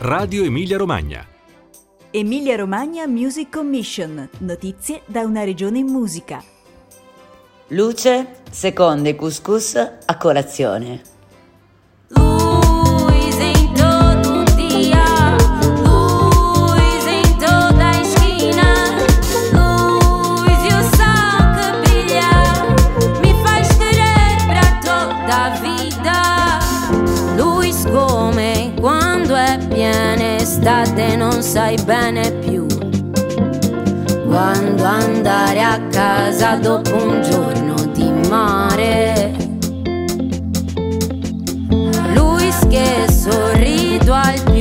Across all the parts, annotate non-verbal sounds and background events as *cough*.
Radio Emilia Romagna. Emilia Romagna Music Commission. Notizie da una regione in musica. Luce, seconde couscous a colazione. Non sai bene più. Quando andare a casa dopo un giorno di mare. Lui che sorrido al più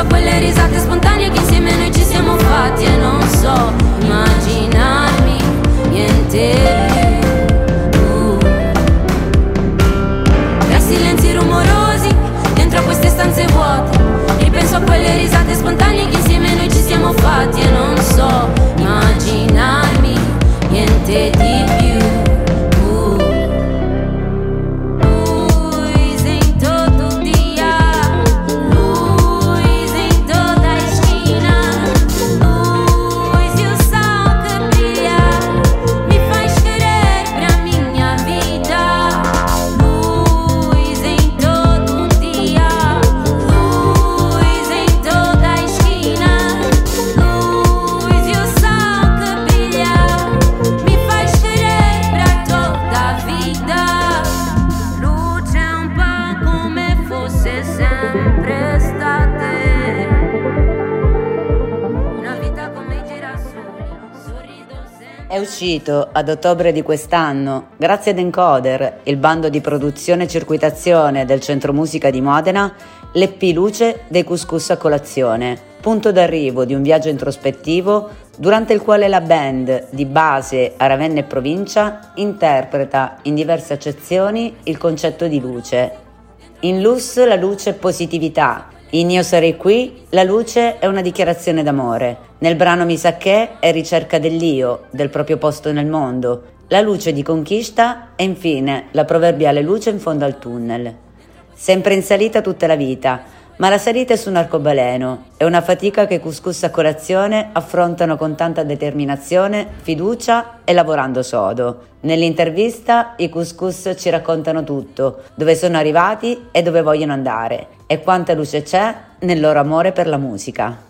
a quelle risate spontanee che insieme noi ci siamo fatti e non so immaginarmi niente tra silenzi rumorosi dentro queste stanze vuote ripenso a quelle risate spontanee che insieme noi ci siamo fatti e non È uscito ad ottobre di quest'anno, grazie ad Encoder, il bando di produzione e circuitazione del Centro Musica di Modena, l'EP Luce dei Couscous a colazione, punto d'arrivo di un viaggio introspettivo durante il quale la band di base a Ravenna e provincia interpreta in diverse accezioni il concetto di luce. In Luz la luce è positività, in Io sarei qui la luce è una dichiarazione d'amore. Nel brano Mi sa che è ricerca dell'io, del proprio posto nel mondo. La luce di conquista e infine la proverbiale luce in fondo al tunnel. Sempre in salita tutta la vita, ma la salita è su un arcobaleno. È una fatica che i couscous a colazione affrontano con tanta determinazione, fiducia e lavorando sodo. Nell'intervista i couscous ci raccontano tutto, dove sono arrivati e dove vogliono andare, e quanta luce c'è nel loro amore per la musica.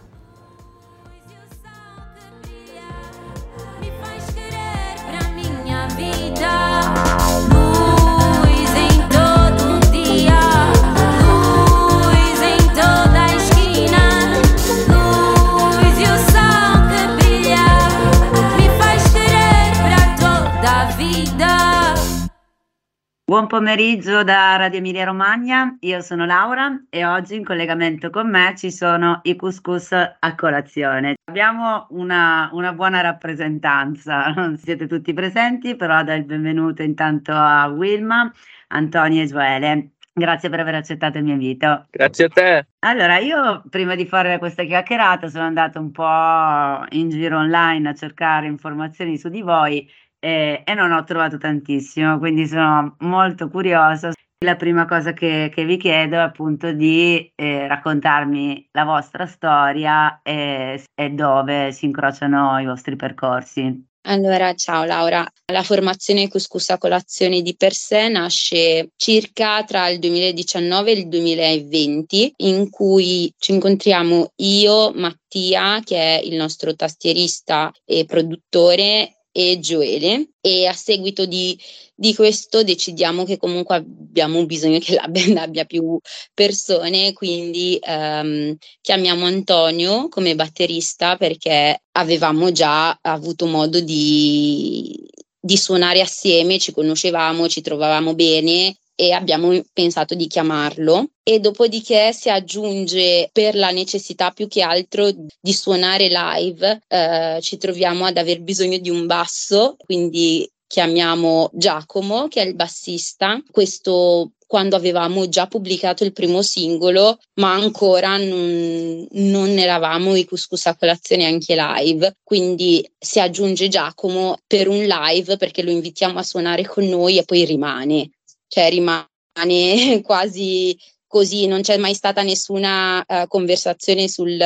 Buon pomeriggio da Radio Emilia Romagna, io sono Laura e oggi in collegamento con me ci sono i couscous a colazione. Abbiamo una, una buona rappresentanza, *laughs* non siete tutti presenti, però do il benvenuto intanto a Wilma, Antonio e Joele. Grazie per aver accettato il mio invito. Grazie a te. Allora, io prima di fare questa chiacchierata sono andata un po' in giro online a cercare informazioni su di voi e, e non ho trovato tantissimo, quindi sono molto curiosa. La prima cosa che, che vi chiedo è appunto di eh, raccontarmi la vostra storia e, e dove si incrociano i vostri percorsi. Allora, ciao Laura. La formazione Couscous a colazione di per sé nasce circa tra il 2019 e il 2020, in cui ci incontriamo io, Mattia, che è il nostro tastierista e produttore, e Gioele. E a seguito di, di questo decidiamo che comunque abbiamo bisogno che la band *laughs* abbia più persone, quindi ehm, chiamiamo Antonio come batterista perché avevamo già avuto modo di, di suonare assieme, ci conoscevamo, ci trovavamo bene e abbiamo pensato di chiamarlo e dopodiché si aggiunge per la necessità più che altro di suonare live eh, ci troviamo ad aver bisogno di un basso quindi chiamiamo Giacomo, che è il bassista. Questo quando avevamo già pubblicato il primo singolo, ma ancora non, non eravamo i Couscous a colazione anche live. Quindi si aggiunge Giacomo per un live perché lo invitiamo a suonare con noi e poi rimane, cioè rimane *laughs* quasi così, non c'è mai stata nessuna uh, conversazione sul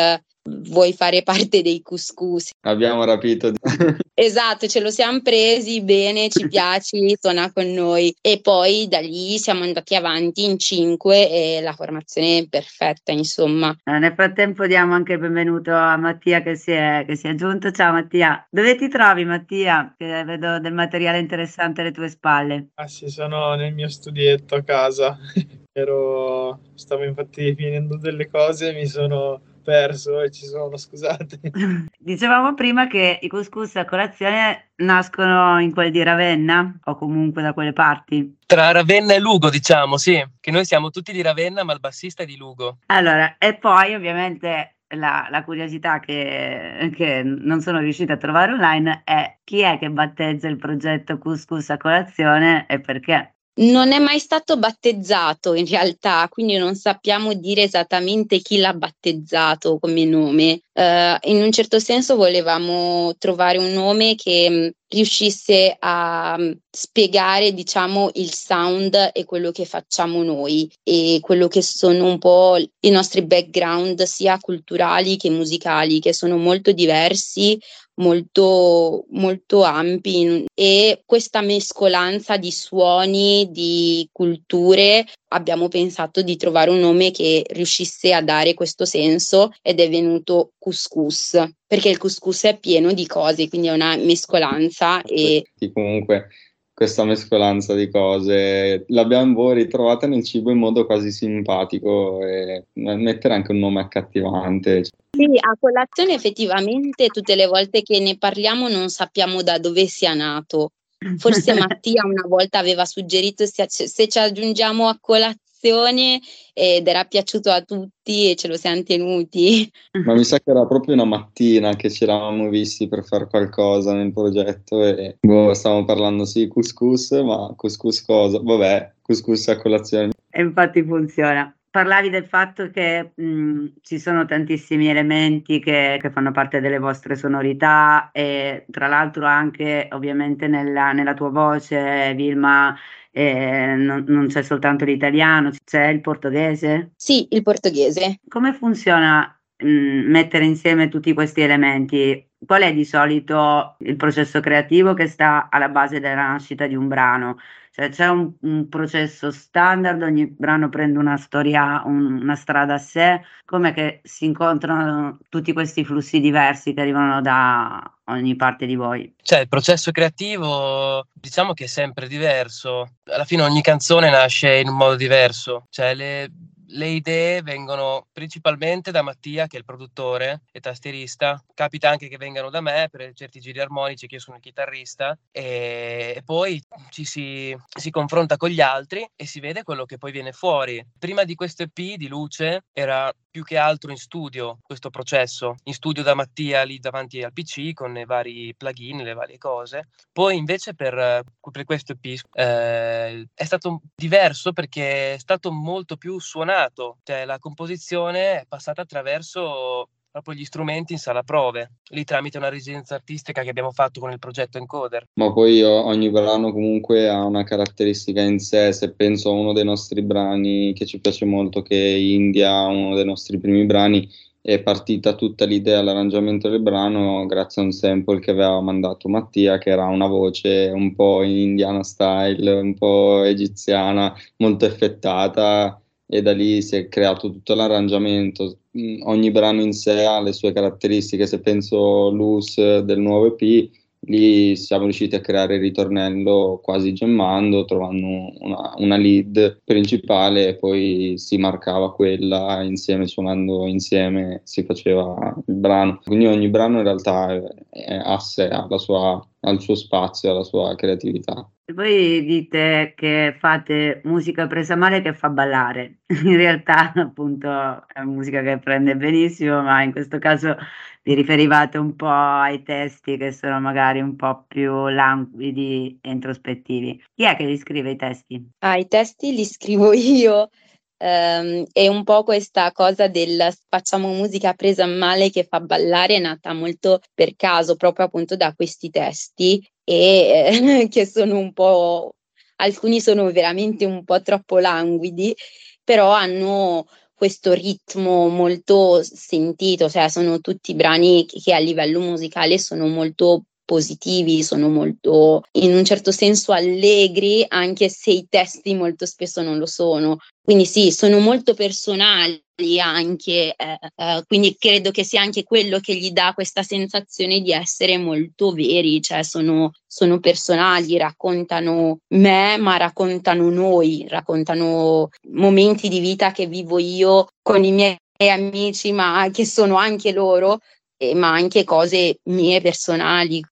vuoi fare parte dei couscous. Abbiamo rapito. *laughs* esatto, ce lo siamo presi bene, ci *laughs* piace, suona con noi e poi da lì siamo andati avanti in cinque e la formazione è perfetta, insomma. Eh, nel frattempo diamo anche il benvenuto a Mattia che si, è, che si è giunto. Ciao Mattia, dove ti trovi Mattia? Che vedo del materiale interessante alle tue spalle. Ah sì, sono nel mio studietto a casa. *laughs* Ero, stavo infatti finendo delle cose e mi sono perso e ci sono, scusate. *laughs* Dicevamo prima che i couscous a colazione nascono in quel di Ravenna o comunque da quelle parti. Tra Ravenna e Lugo, diciamo, sì, che noi siamo tutti di Ravenna, ma il bassista è di Lugo. Allora, e poi ovviamente la, la, curiosità che, che, non sono riuscita a trovare online è chi è che battezza il progetto Couscous a colazione e perché? Non è mai stato battezzato in realtà, quindi non sappiamo dire esattamente chi l'ha battezzato come nome. Uh, in un certo senso volevamo trovare un nome che mh, riuscisse a mh, spiegare, diciamo, il sound e quello che facciamo noi e quello che sono un po' i nostri background sia culturali che musicali, che sono molto diversi molto, molto ampi e questa mescolanza di suoni, di culture, abbiamo pensato di trovare un nome che riuscisse a dare questo senso ed è venuto couscous, perché il couscous è pieno di cose, quindi è una mescolanza e... Comunque questa mescolanza di cose l'abbiamo ritrovata nel cibo in modo quasi simpatico e mettere anche un nome accattivante. Sì, a colazione effettivamente tutte le volte che ne parliamo non sappiamo da dove sia nato. Forse *laughs* Mattia una volta aveva suggerito se, se ci aggiungiamo a colazione ed era piaciuto a tutti e ce lo siamo tenuti. Ma mi sa che era proprio una mattina che ci eravamo visti per fare qualcosa nel progetto e boh, stavamo parlando sì, couscous, ma couscous cosa? Vabbè, couscous a colazione. E infatti funziona parlavi del fatto che mh, ci sono tantissimi elementi che, che, fanno parte delle vostre sonorità e tra l'altro anche ovviamente nella, nella tua voce, Vilma, eh, non, non, c'è soltanto l'italiano, c'è il portoghese? Sì, il portoghese. Come funziona mh, mettere insieme tutti questi elementi? Qual è di solito il processo creativo che sta alla base della nascita di un brano? Cioè c'è un, un, processo standard, ogni brano prende una storia, un, una strada a sé, come che si incontrano tutti questi flussi diversi che arrivano da ogni parte di voi? Cioè il processo creativo diciamo che è sempre diverso, alla fine ogni canzone nasce in un modo diverso, cioè le le idee vengono principalmente da Mattia, che è il produttore e tastierista. Capita anche che vengano da me per certi giri armonici, che io sono il chitarrista, e, poi ci si, si confronta con gli altri e si vede quello che poi viene fuori. Prima di questo EP di Luce era più che altro in studio questo processo, in studio da Mattia lì davanti al PC con i vari plugin, le varie cose. Poi invece per, per questo EP eh, è stato diverso perché è stato molto più suonato, cioè la composizione è passata attraverso proprio gli strumenti in sala prove, lì tramite una residenza artistica che abbiamo fatto con il progetto Encoder. Ma poi ogni brano comunque ha una caratteristica in sé, se penso a uno dei nostri brani che ci piace molto, che è India, uno dei nostri primi brani, è partita tutta l'idea, l'arrangiamento del brano grazie a un sample che aveva mandato Mattia, che era una voce un po' indiana style, un po' egiziana, molto effettata e da lì si è creato tutto l'arrangiamento. Mm, ogni brano in sé ha le sue caratteristiche, se penso Loose del nuovo EP, lì siamo riusciti a creare il ritornello quasi gemmando, trovando una, una, lead principale e poi si marcava quella insieme, suonando insieme si faceva il brano. Quindi ogni brano in realtà è, è a sé, ha la sua al suo spazio, alla sua creatività. Voi dite che fate musica presa male che fa ballare. *laughs* In realtà, appunto, è musica che prende benissimo, ma in questo caso vi riferivate un po' ai testi che sono magari un po' più languidi e introspettivi. Chi è che li scrive i testi? Ah, i testi li scrivo *laughs* io. Ehm, e un po' questa cosa del facciamo musica presa male che fa ballare è nata molto per caso, proprio appunto da questi testi e eh, *laughs* che sono un po', alcuni sono veramente un po' troppo languidi, però hanno questo ritmo molto sentito, cioè sono tutti brani che, che a livello musicale sono molto positivi, sono molto in un certo senso allegri, anche se i testi molto spesso non lo sono. Quindi sì, sono molto personali anche, eh, eh, quindi credo che sia anche quello che gli dà questa sensazione di essere molto veri, cioè sono, sono personali, raccontano me, ma raccontano noi, raccontano momenti di vita che vivo io con i miei amici, ma che sono anche loro, eh, ma anche cose mie personali.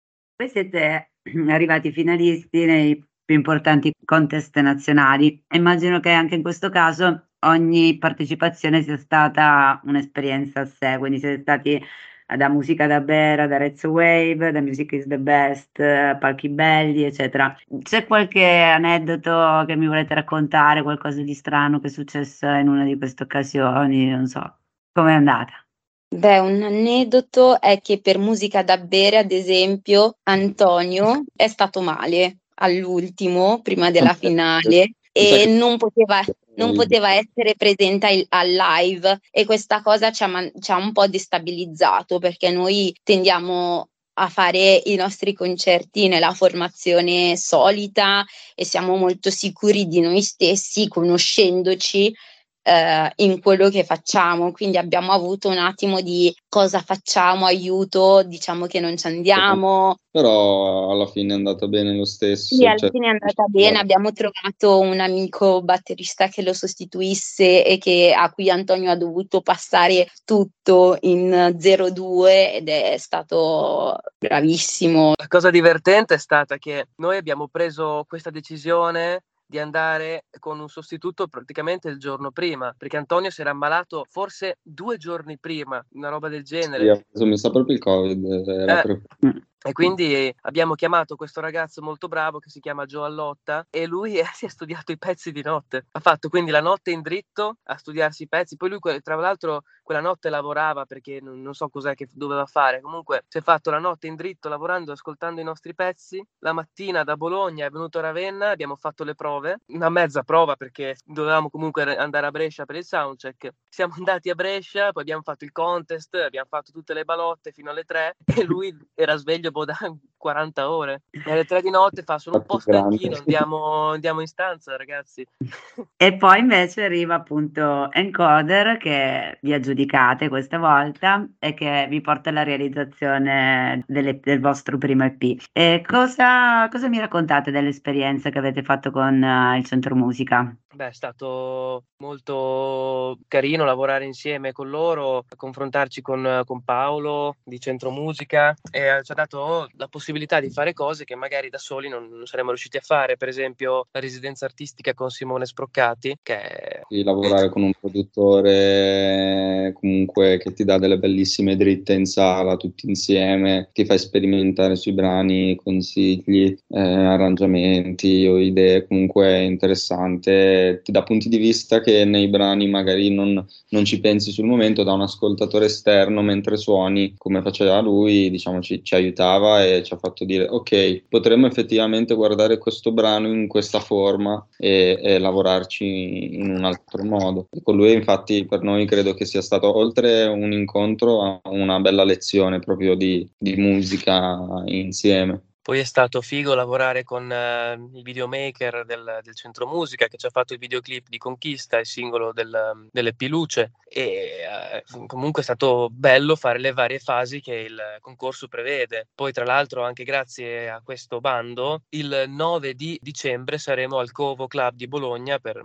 Voi siete *clears throat* arrivati finalisti nei più importanti contest nazionali. Immagino che anche in questo caso ogni partecipazione sia stata un'esperienza a sé, quindi siete stati da Musica da Bera, da Rez Wave, da Music is the Best, Palchi Belli, eccetera. C'è qualche aneddoto che mi volete raccontare, qualcosa di strano che è successo in una di queste occasioni? Non so, com'è andata? Beh, un aneddoto è che per musica da bere, ad esempio, Antonio è stato male all'ultimo, prima della finale, e non poteva, non poteva essere presente al, al live e questa cosa ci ha, man- ci ha un po' destabilizzato perché noi tendiamo a fare i nostri concerti nella formazione solita e siamo molto sicuri di noi stessi, conoscendoci eh, in quello che facciamo. Quindi abbiamo avuto un attimo di cosa facciamo, aiuto, diciamo che non ci andiamo. Però alla fine è andata bene lo stesso. Sì, alla cioè- fine è andata bene, abbiamo trovato un amico batterista che lo sostituisse e che, a cui Antonio ha dovuto passare tutto in 02 ed è stato bravissimo. La cosa divertente è stata che noi abbiamo preso questa decisione di andare con un sostituto praticamente il giorno prima, perché Antonio si era ammalato forse due giorni prima, una roba del genere. Sì, mi sa proprio il Covid. Era Eh. proprio- E quindi abbiamo chiamato questo ragazzo molto bravo che si chiama Joe Allotta e lui *laughs* si è studiato i pezzi di notte. Ha fatto quindi la notte in dritto a studiarsi i pezzi. Poi lui, tra l'altro, quella notte lavorava perché non, non so cos'è che doveva fare. Comunque si è fatto la notte in dritto lavorando, ascoltando i nostri pezzi. La mattina da Bologna è venuto a Ravenna, abbiamo fatto le prove, una mezza prova perché dovevamo comunque re- andare a Brescia per il soundcheck. Siamo *laughs* andati a Brescia, poi abbiamo fatto il contest, abbiamo fatto tutte le balotte fino alle 3 *laughs* e lui era sveglio boh, da 40 ore. E alle 3 di notte fa sono un po' stanchino, andiamo, andiamo in stanza ragazzi. *laughs* E poi invece arriva appunto Encoder che vi aggiudicate questa volta e che vi porta alla realizzazione delle- del vostro primo EP. E cosa, cosa mi raccontate dell'esperienza che avete fatto con eh, il Centro Musica? Beh, è stato molto carino lavorare insieme con loro, confrontarci con, con Paolo di Centro Musica e ci ha dato la possibilità di fare cose che magari da soli non, non saremmo riusciti a fare, per esempio la residenza artistica con Simone Sproccati, che è lavorare con un produttore comunque che ti dà delle bellissime dritte in sala tutti insieme, ti fa sperimentare sui brani, consigli, eh, arrangiamenti o idee comunque interessante, ti dà punti di vista che nei brani magari non, non ci pensi sul momento, da un ascoltatore esterno mentre suoni come faceva lui, diciamo ci, ci aiutava e ci ha fatto dire ok, potremmo effettivamente guardare questo brano in questa forma e, e lavorarci in un altro modo. E con lui infatti per noi credo che sia stato oltre un incontro una bella lezione proprio di, di musica insieme. Poi è stato figo lavorare con eh, il videomaker del, del Centro Musica che ci ha fatto il videoclip di Conquista, il singolo del, delle Piluce e eh, comunque è stato bello fare le varie fasi che il concorso prevede. Poi tra l'altro anche grazie a questo bando il 9 di dicembre saremo al Covo Club di Bologna per,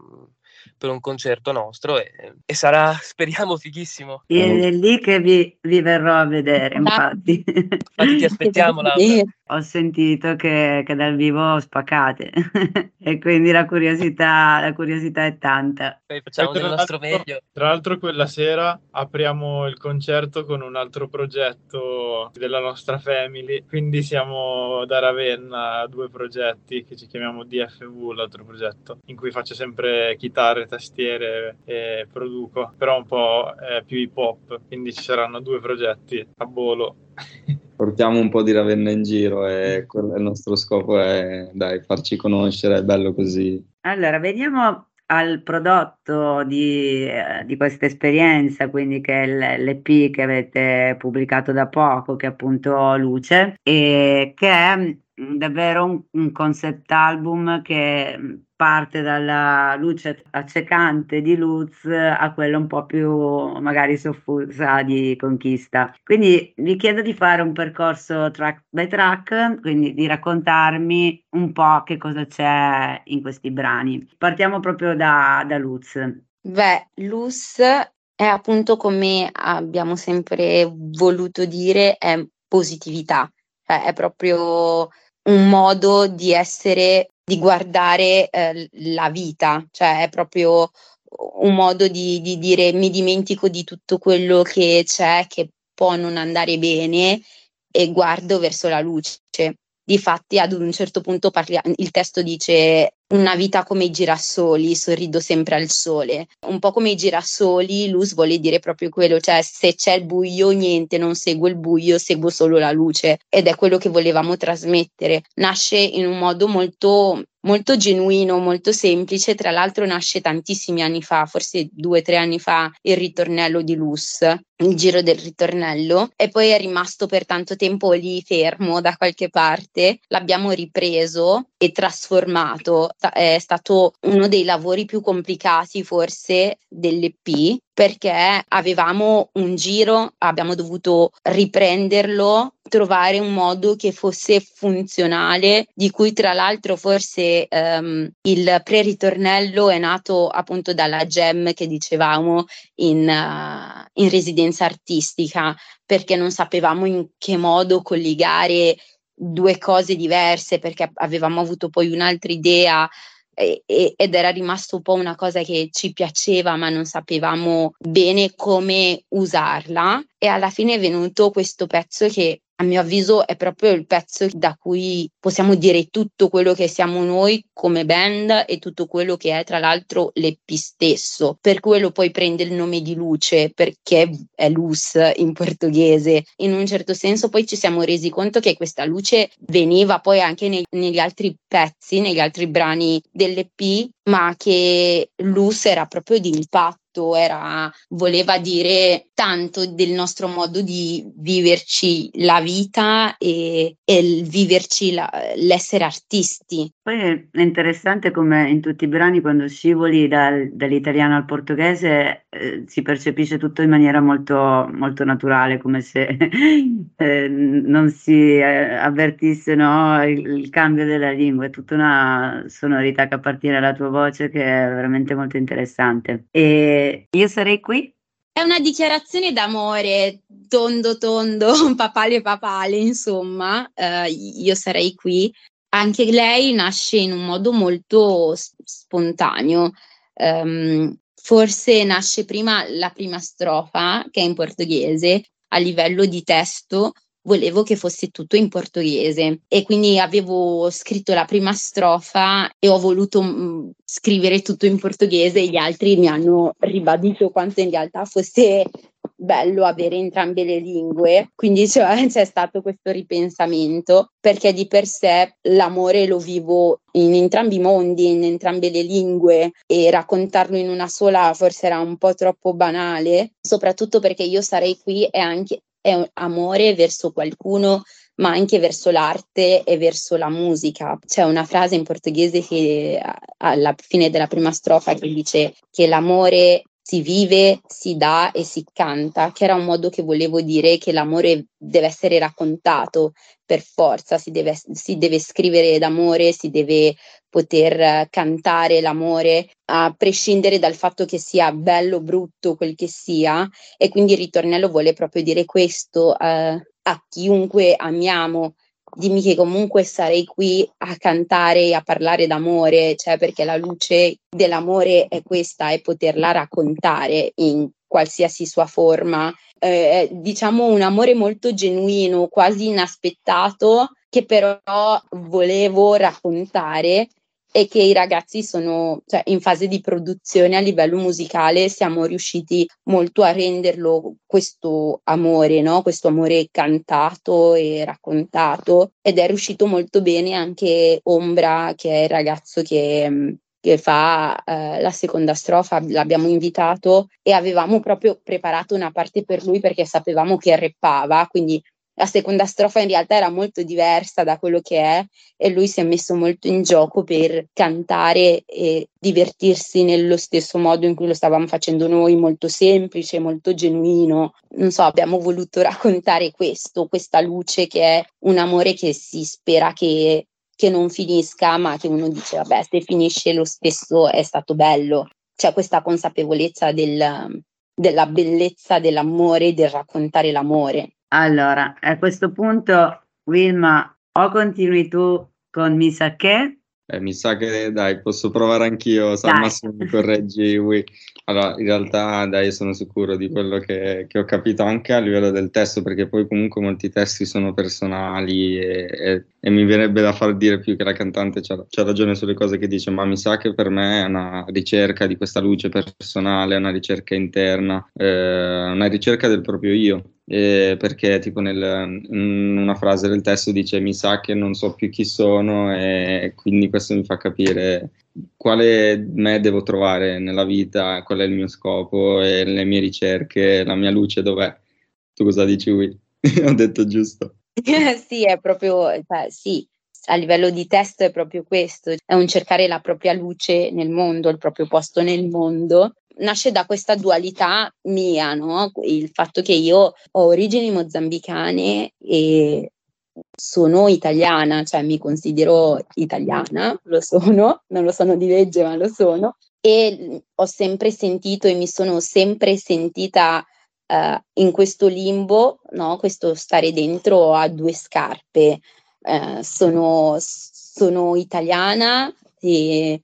per un concerto nostro e, e sarà *laughs* speriamo fighissimo. Ed è lì che vi, vi verrò a vedere, infatti. Infatti ti aspettiamo Laura. Ho sentito che, che dal vivo spaccate *laughs* e quindi la curiosità, la curiosità è tanta. Poi facciamo del nostro meglio. Tra l'altro quella sera apriamo il concerto con un altro progetto della nostra family, quindi siamo da Ravenna, due progetti che ci chiamiamo DFV, l'altro progetto, in cui faccio sempre chitarre, tastiere e produco, però un po' più hip hop, quindi ci saranno due progetti a volo. *laughs* Portiamo un po' di Ravenna in giro e il nostro scopo è, dai, farci conoscere, è bello così. Allora, veniamo al prodotto di, eh, di questa esperienza, quindi che è l'EP che avete pubblicato da poco, che è appunto Luce, e che è davvero un, un concept album che mm, parte dalla luce accecante di Luz a quella un po' più magari soffusa di Conquista. Quindi vi chiedo di fare un percorso track by track, quindi di raccontarmi un po' che cosa c'è in questi brani. Partiamo proprio da, da Luz. Beh, Luz è appunto come abbiamo sempre voluto dire, è positività, cioè è proprio un modo di essere, di guardare eh, la vita, cioè è proprio un modo di, di dire mi dimentico di tutto quello che c'è, che può non andare bene e guardo verso la luce. Difatti, ad un certo punto parlia- il testo dice una vita come i girasoli, sorrido sempre al sole. Un po' come i girasoli, luz vuole dire proprio quello, cioè se c'è il buio, niente, non seguo il buio, seguo solo la luce. Ed è quello che volevamo trasmettere. Nasce in un modo molto molto genuino, molto semplice, tra l'altro nasce tantissimi anni fa, forse due o tre anni fa, il ritornello di Luz, il giro del ritornello, e poi è rimasto per tanto tempo lì fermo da qualche parte, l'abbiamo ripreso e trasformato, è stato uno dei lavori più complicati forse dell'EP, perché avevamo un giro, abbiamo dovuto riprenderlo, trovare un modo che fosse funzionale, di cui tra l'altro forse ehm, il pre-ritornello è nato appunto dalla gem che dicevamo in, uh, in residenza artistica, perché non sapevamo in che modo collegare due cose diverse, perché avevamo avuto poi un'altra idea e, e, ed era rimasto un po' una cosa che ci piaceva, ma non sapevamo bene come usarla. E alla fine è venuto questo pezzo che a mio avviso è proprio il pezzo da cui possiamo dire tutto quello che siamo noi come band e tutto quello che è tra l'altro l'EP stesso. Per quello poi prende il nome di luce perché è luz in portoghese. In un certo senso poi ci siamo resi conto che questa luce veniva poi anche nei, negli altri pezzi, negli altri brani dell'EP, ma che luz era proprio di impatto era, voleva dire tanto del nostro modo di viverci la vita e, e viverci la, l'essere artisti. Poi è interessante come in tutti i brani quando scivoli dal, dall'italiano al portoghese eh, si percepisce tutto in maniera molto, molto naturale, come se *laughs* eh, non si eh, avvertisse no, il, il, cambio della lingua, è tutta una sonorità che appartiene alla tua voce che è veramente molto interessante. E io sarei qui. È una dichiarazione d'amore, tondo tondo, *laughs* papale papale, insomma, uh, io sarei qui. Anche lei nasce in un modo molto spontaneo. Um, forse nasce prima la prima strofa, che è in portoghese, a livello di testo, volevo che fosse tutto in portoghese. E quindi avevo scritto la prima strofa e ho voluto mh, scrivere tutto in portoghese. E gli altri mi hanno ribadito quanto in realtà fosse bello avere entrambe le lingue, quindi cioè, *laughs* c'è stato questo ripensamento perché di per sé l'amore lo vivo in entrambi i mondi, in entrambe le lingue e raccontarlo in una sola forse era un po' troppo banale, soprattutto perché io sarei qui e anche è un amore verso qualcuno, ma anche verso l'arte e verso la musica. C'è una frase in portoghese che alla fine della prima strofa che dice che l'amore si vive, si dà e si canta, che era un modo che volevo dire che l'amore deve essere raccontato per forza, si deve, si deve scrivere d'amore, si deve poter cantare l'amore, a prescindere dal fatto che sia bello brutto quel che sia. E quindi il ritornello vuole proprio dire questo eh, a chiunque amiamo, dimmi che comunque sarei qui a cantare e a parlare d'amore, cioè perché la luce dell'amore è questa, è poterla raccontare in qualsiasi sua forma. Eh, diciamo un amore molto genuino, quasi inaspettato, che però volevo raccontare e che i ragazzi sono cioè, in fase di produzione a livello musicale siamo riusciti molto a renderlo questo amore, no? questo amore cantato e raccontato ed è riuscito molto bene anche Ombra che è il ragazzo che che fa eh, la seconda strofa, l'abbiamo invitato e avevamo proprio preparato una parte per lui perché sapevamo che rappava, quindi la seconda strofa in realtà era molto diversa da quello che è e lui si è messo molto in gioco per cantare e divertirsi nello stesso modo in cui lo stavamo facendo noi, molto semplice, molto genuino. Non so, abbiamo voluto raccontare questo, questa luce che è un amore che si spera che, che non finisca, ma che uno dice, vabbè, se finisce lo stesso è stato bello. C'è questa consapevolezza del, della bellezza dell'amore, del raccontare l'amore. Allora, a questo punto, Wilma, o continui tu con mi sa che? Eh, mi sa che dai, posso provare anch'io, se al massimo mi correggi. Ui. Allora, in realtà, dai, sono sicuro di quello che, che ho capito anche a livello del testo, perché poi comunque molti testi sono personali e, e- e mi verrebbe da far dire più che la cantante c'ha, c'ha ragione sulle cose che dice, ma mi sa che per me è una ricerca di questa luce personale, una ricerca interna, eh, una ricerca del proprio io. Eh, perché tipo nel- in una frase del testo dice mi sa che non so più chi sono e quindi questo mi fa capire quale me devo trovare nella vita, qual è il mio scopo e le mie ricerche, la mia luce dov'è. Tu cosa dici, Will? *laughs* Ho detto giusto. *laughs* sì, è proprio, cioè, sì, a livello di testo è proprio questo, è un cercare la propria luce nel mondo, il proprio posto nel mondo. Nasce da questa dualità mia, no? Il fatto che io ho origini mozambicane e sono italiana, cioè mi considero italiana, lo sono, non lo sono di legge, ma lo sono. E ho sempre sentito e mi sono sempre sentita eh, in questo limbo, no? questo stare dentro a due scarpe. Eh, sono, sono italiana e,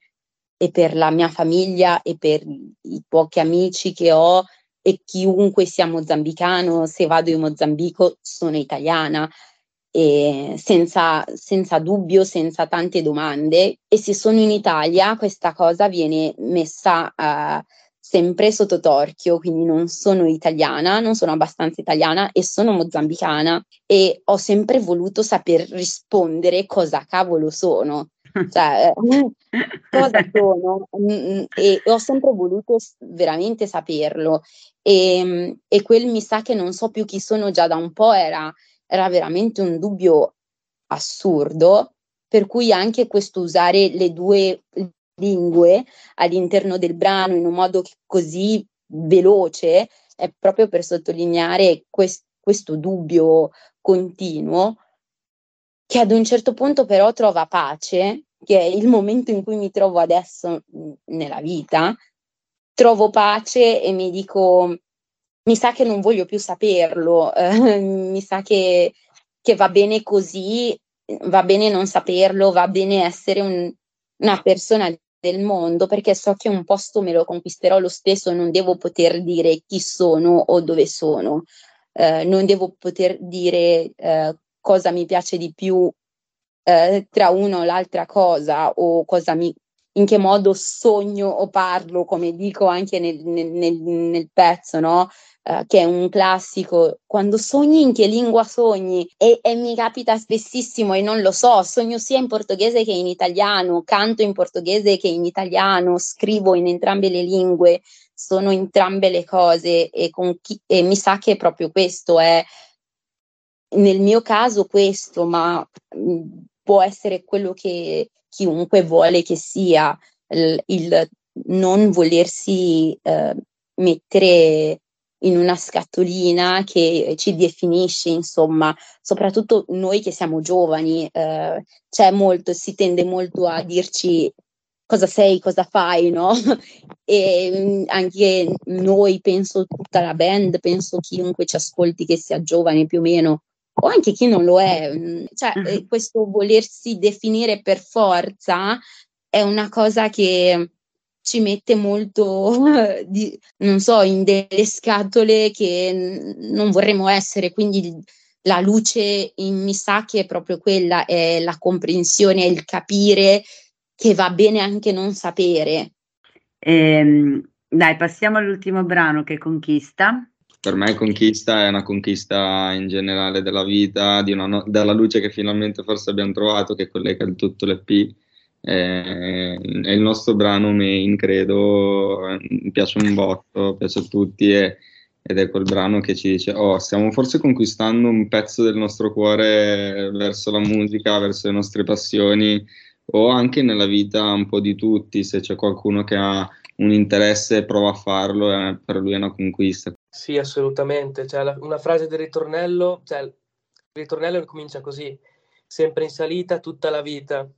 e per la mia famiglia e per i pochi amici che ho e chiunque sia mozambicano, se vado in Mozambico sono italiana. Senza, senza dubbio, senza tante domande. E se sono in Italia, questa cosa viene messa eh, sempre sotto torchio, quindi non sono italiana, non sono abbastanza italiana e sono mozambicana e ho sempre voluto saper rispondere cosa cavolo sono. Cioè, eh, *laughs* cosa sono? Mm, E ho sempre voluto veramente saperlo. E, e quel mi sa che non so più chi sono già da un po' era, era veramente un dubbio assurdo, per cui anche questo usare le due lingue all'interno del brano in un modo così veloce è proprio per sottolineare quest- questo dubbio continuo che ad un certo punto però trova pace, che è il momento in cui mi trovo adesso mh, nella vita, trovo pace e mi dico, mi sa che non voglio più saperlo, eh, *laughs* mi sa che, che va bene così, va bene non saperlo, va bene essere un- una persona del mondo perché so che un posto me lo conquisterò lo stesso, non devo poter dire chi sono o dove sono, eh, non devo poter dire eh, cosa mi piace di più eh, tra una o l'altra cosa o cosa mi, in che modo sogno o parlo, come dico anche nel, nel- nel- pezzo, no? Eh, che è un classico, quando sogni in che lingua sogni e, e mi capita spessissimo e non lo so, sogno sia in portoghese che in italiano, canto in portoghese che in italiano, scrivo in entrambe le lingue, sono entrambe le cose e, chi- e mi sa che proprio questo è nel mio caso questo, ma mh, può essere quello che chiunque vuole che sia, il, il non volersi eh, mettere in una scatolina che ci definisce, insomma, soprattutto noi che siamo giovani, eh, c'è molto, si tende molto a dirci cosa sei, cosa fai, no? *laughs* E mh, anche noi, penso tutta la band, penso chiunque ci ascolti che sia giovane più o meno, o anche chi non lo è. mm, Cioè, eh, questo volersi definire per forza è una cosa che ci mette molto, *laughs* di- non so, in delle scatole che non vorremmo essere. Quindi la luce in mi sa che è proprio quella, è la comprensione, è il capire che va bene anche non sapere. Ehm, dai, passiamo all'ultimo brano che conquista. Per me conquista è una conquista in generale della vita, no- della luce che finalmente forse abbiamo trovato, che collega il tutto l'EP. Eh, è il nostro brano main, credo, mi piace un botto, piace a tutti e- ed è quel brano che ci dice, oh, stiamo forse conquistando un pezzo del nostro cuore verso la musica, verso le nostre passioni o anche nella vita un po' di tutti, se c'è qualcuno che ha un interesse prova a farlo, eh, per lui è una conquista. Sì, assolutamente. Cioè, la- una frase del ritornello, cioè, il ritornello comincia così, sempre in salita tutta la vita.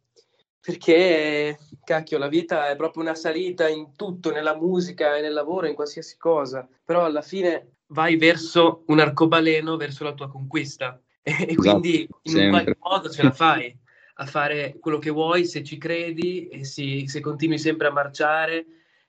Perché, cacchio, la vita è proprio una salita in tutto, nella musica e nel lavoro, in qualsiasi cosa. Però alla fine vai verso un arcobaleno, verso la tua conquista. *laughs* E, e quindi in un sempre. qualche modo ce la *laughs* fai a fare quello che vuoi se ci credi e si- se continui sempre a marciare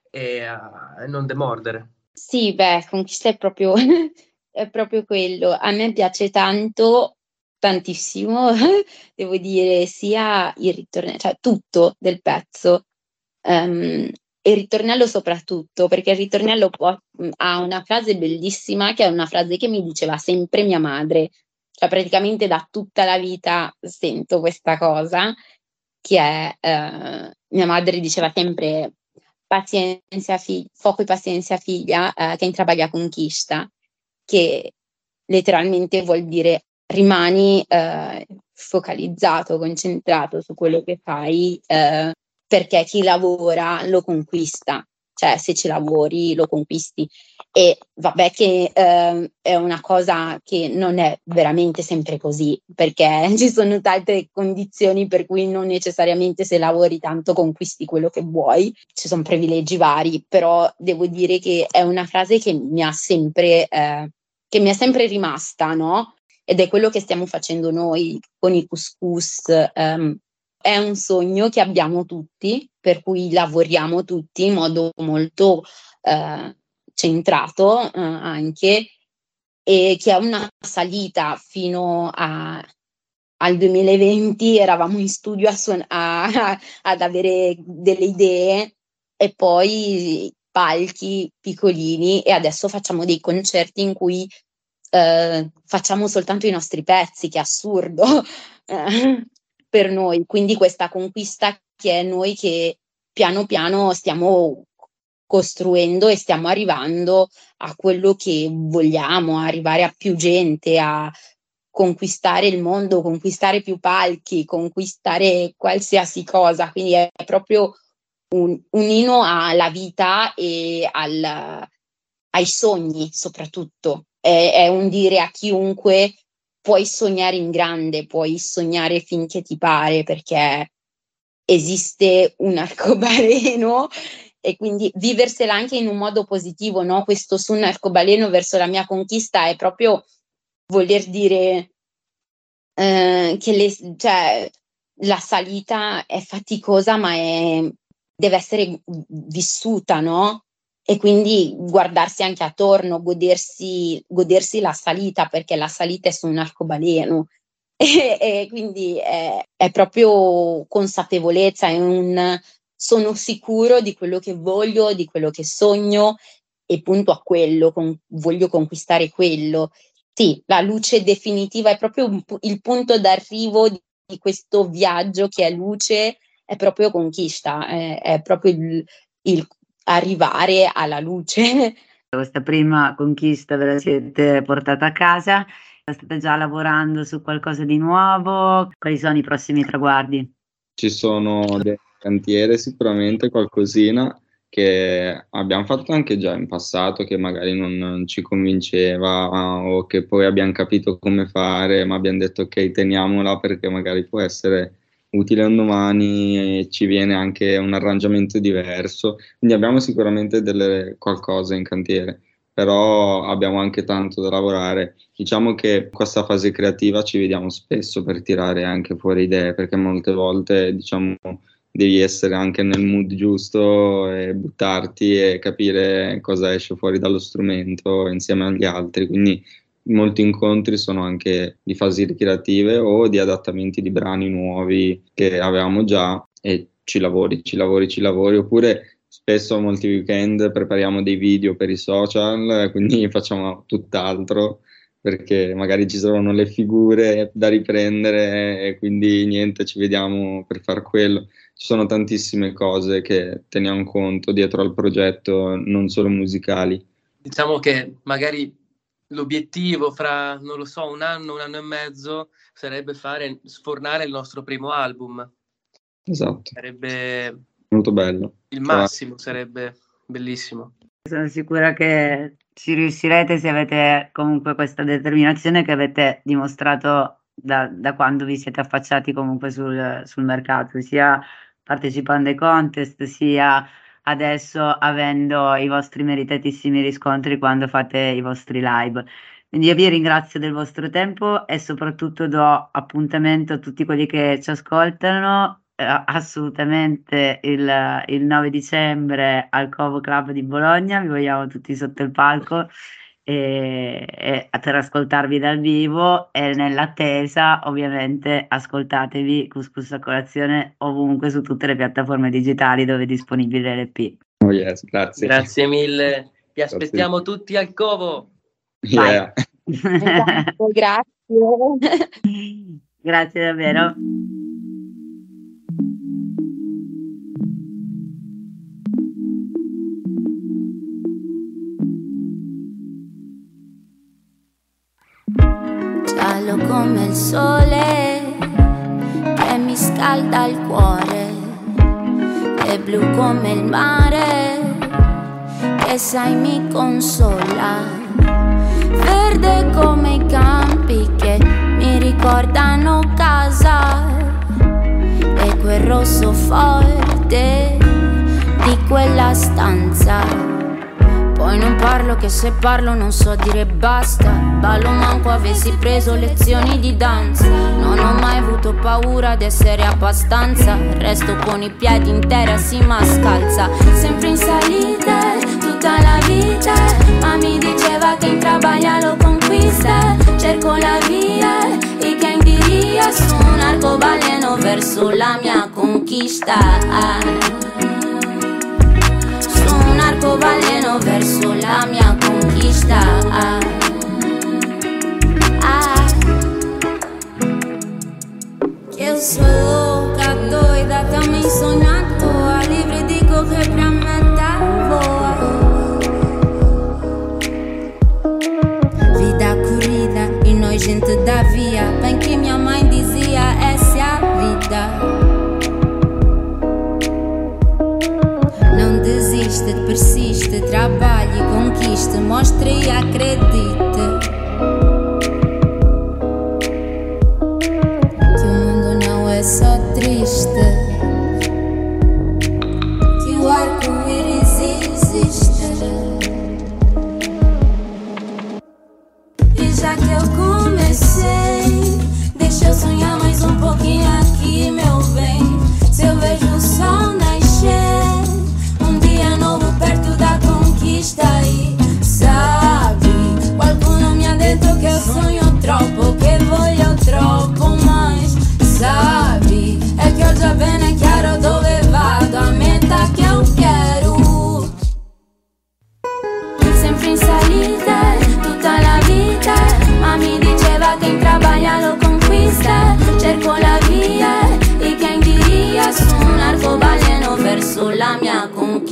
e a non demordere. Sì, beh, conquista è proprio, *laughs* è proprio quello. A me piace tanto, tantissimo, *laughs* devo dire, sia il ritornello, cioè tutto del pezzo, ehm, e il ritornello soprattutto, perché il ritornello può- ha una frase bellissima, che è una frase che mi diceva sempre mia madre, cioè praticamente da tutta la vita sento questa cosa, che è, eh, mia madre diceva sempre pazienza, fig- fuoco e pazienza figlia, eh, che intrabaglia conquista, che letteralmente vuol dire rimani eh, focalizzato, concentrato su quello che fai, eh, perché chi lavora lo conquista, cioè se ci lavori lo conquisti. E vabbè che eh, è una cosa che non è veramente sempre così, perché *laughs* ci sono tante condizioni per cui non necessariamente se lavori tanto conquisti quello che vuoi, ci sono privilegi vari, però devo dire che è una frase che mi ha sempre, eh, che mi è sempre rimasta, no? Ed è quello che stiamo facendo noi con i couscous. ehm, è un sogno che abbiamo tutti, per cui lavoriamo tutti in modo molto eh, centrato eh, anche, e che è una salita fino a- al 2020, eravamo in studio a suon- a- ad avere delle idee e poi palchi piccolini e adesso facciamo dei concerti in cui eh, facciamo soltanto i nostri pezzi, che è assurdo. *laughs* Eh, per noi. Quindi questa conquista che è noi che piano piano stiamo costruendo e stiamo arrivando a quello che vogliamo, arrivare a più gente, a conquistare il mondo, conquistare più palchi, conquistare qualsiasi cosa. Quindi è proprio un, un inno alla vita e al- ai sogni soprattutto. È, è un dire a chiunque puoi sognare in grande, puoi sognare finché ti pare, perché esiste un arcobaleno *laughs* e quindi viversela anche in un modo positivo, no? Questo su un arcobaleno verso la mia conquista è proprio voler dire eh, che le- cioè, la salita è faticosa, ma è- deve essere vissuta, no? E quindi guardarsi anche attorno, godersi, godersi la salita, perché la salita è su un arcobaleno. *laughs* E, e quindi è, è proprio consapevolezza, è un sono sicuro di quello che voglio, di quello che sogno e punto a quello, con- voglio conquistare quello. Sì, la luce definitiva è proprio un il punto d'arrivo di, di questo viaggio che è luce, è proprio conquista, è, è proprio il, il arrivare alla luce. *laughs* Questa prima conquista ve la siete portata a casa, state già lavorando su qualcosa di nuovo? Quali sono i prossimi traguardi? Ci sono dei cantiere sicuramente, qualcosina che abbiamo fatto anche già in passato, che magari non, non ci convinceva o che poi abbiamo capito come fare, ma abbiamo detto ok, teniamola perché magari può essere utile un domani e ci viene anche un arrangiamento diverso. Quindi abbiamo sicuramente delle, qualcosa in cantiere. però abbiamo anche tanto da lavorare. Diciamo che questa fase creativa ci vediamo spesso per tirare anche fuori idee, perché molte volte diciamo devi essere anche nel mood giusto e buttarti e capire cosa esce fuori dallo strumento insieme agli altri. Quindi molti incontri sono anche di fasi creative o di adattamenti di brani nuovi che avevamo già e ci lavori, ci lavori, ci lavori, oppure spesso molti weekend prepariamo dei video per i social, quindi *laughs* facciamo tutt'altro perché magari ci sono le figure da riprendere e quindi niente, ci vediamo per far quello. Ci sono tantissime cose che teniamo conto dietro al progetto, non solo musicali. Diciamo che magari l'obiettivo fra, non lo so, un anno, un anno e mezzo sarebbe fare, sfornare il nostro primo album. Esatto, Sarebbe molto bello. il massimo, sarebbe bellissimo. Sono sicura che ci riuscirete se avete comunque questa determinazione che avete dimostrato da, da quando vi siete affacciati comunque sul, sul mercato, sia partecipando ai contest, sia adesso avendo i vostri meritatissimi riscontri quando fate i vostri live. Quindi io vi ringrazio del vostro tempo e soprattutto do appuntamento a tutti quelli che ci ascoltano eh, assolutamente il, il 9 dicembre al Covo Club di Bologna, vi vogliamo tutti sotto il palco e, e per ascoltarvi dal vivo e nell'attesa ovviamente ascoltatevi Couscous a colazione ovunque su tutte le piattaforme digitali dove è disponibile l'EP. Oh yes, grazie. Grazie mille. Vi aspettiamo tutti al covo. Yeah. Esatto, grazie. *laughs* Grazie davvero. Giallo come il sole che mi scalda il cuore e blu come il mare che sai mi consola verde come i campi che mi ricordano casa e quel rosso forte di quella stanza poi non parlo che se parlo non so dire basta. Ballo manco avessi preso lezioni di danza. Non ho mai avuto paura di essere abbastanza. Resto con i piedi in terra si ma scalza. Sempre in salita tutta la vita. Ma mi diceva che in trabaglia lo conquista. Cerco la via e che indiria Su un arcobaleno verso la mia conquista arcobaleno verso la mia conquista. Ah. Ah. Que eu sou louca, doida, também sonho à toa. Livre de correr pra matar, voa. Vida corrida e nós gente da via. Conquiste, mostre e acredite.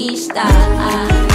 Indiria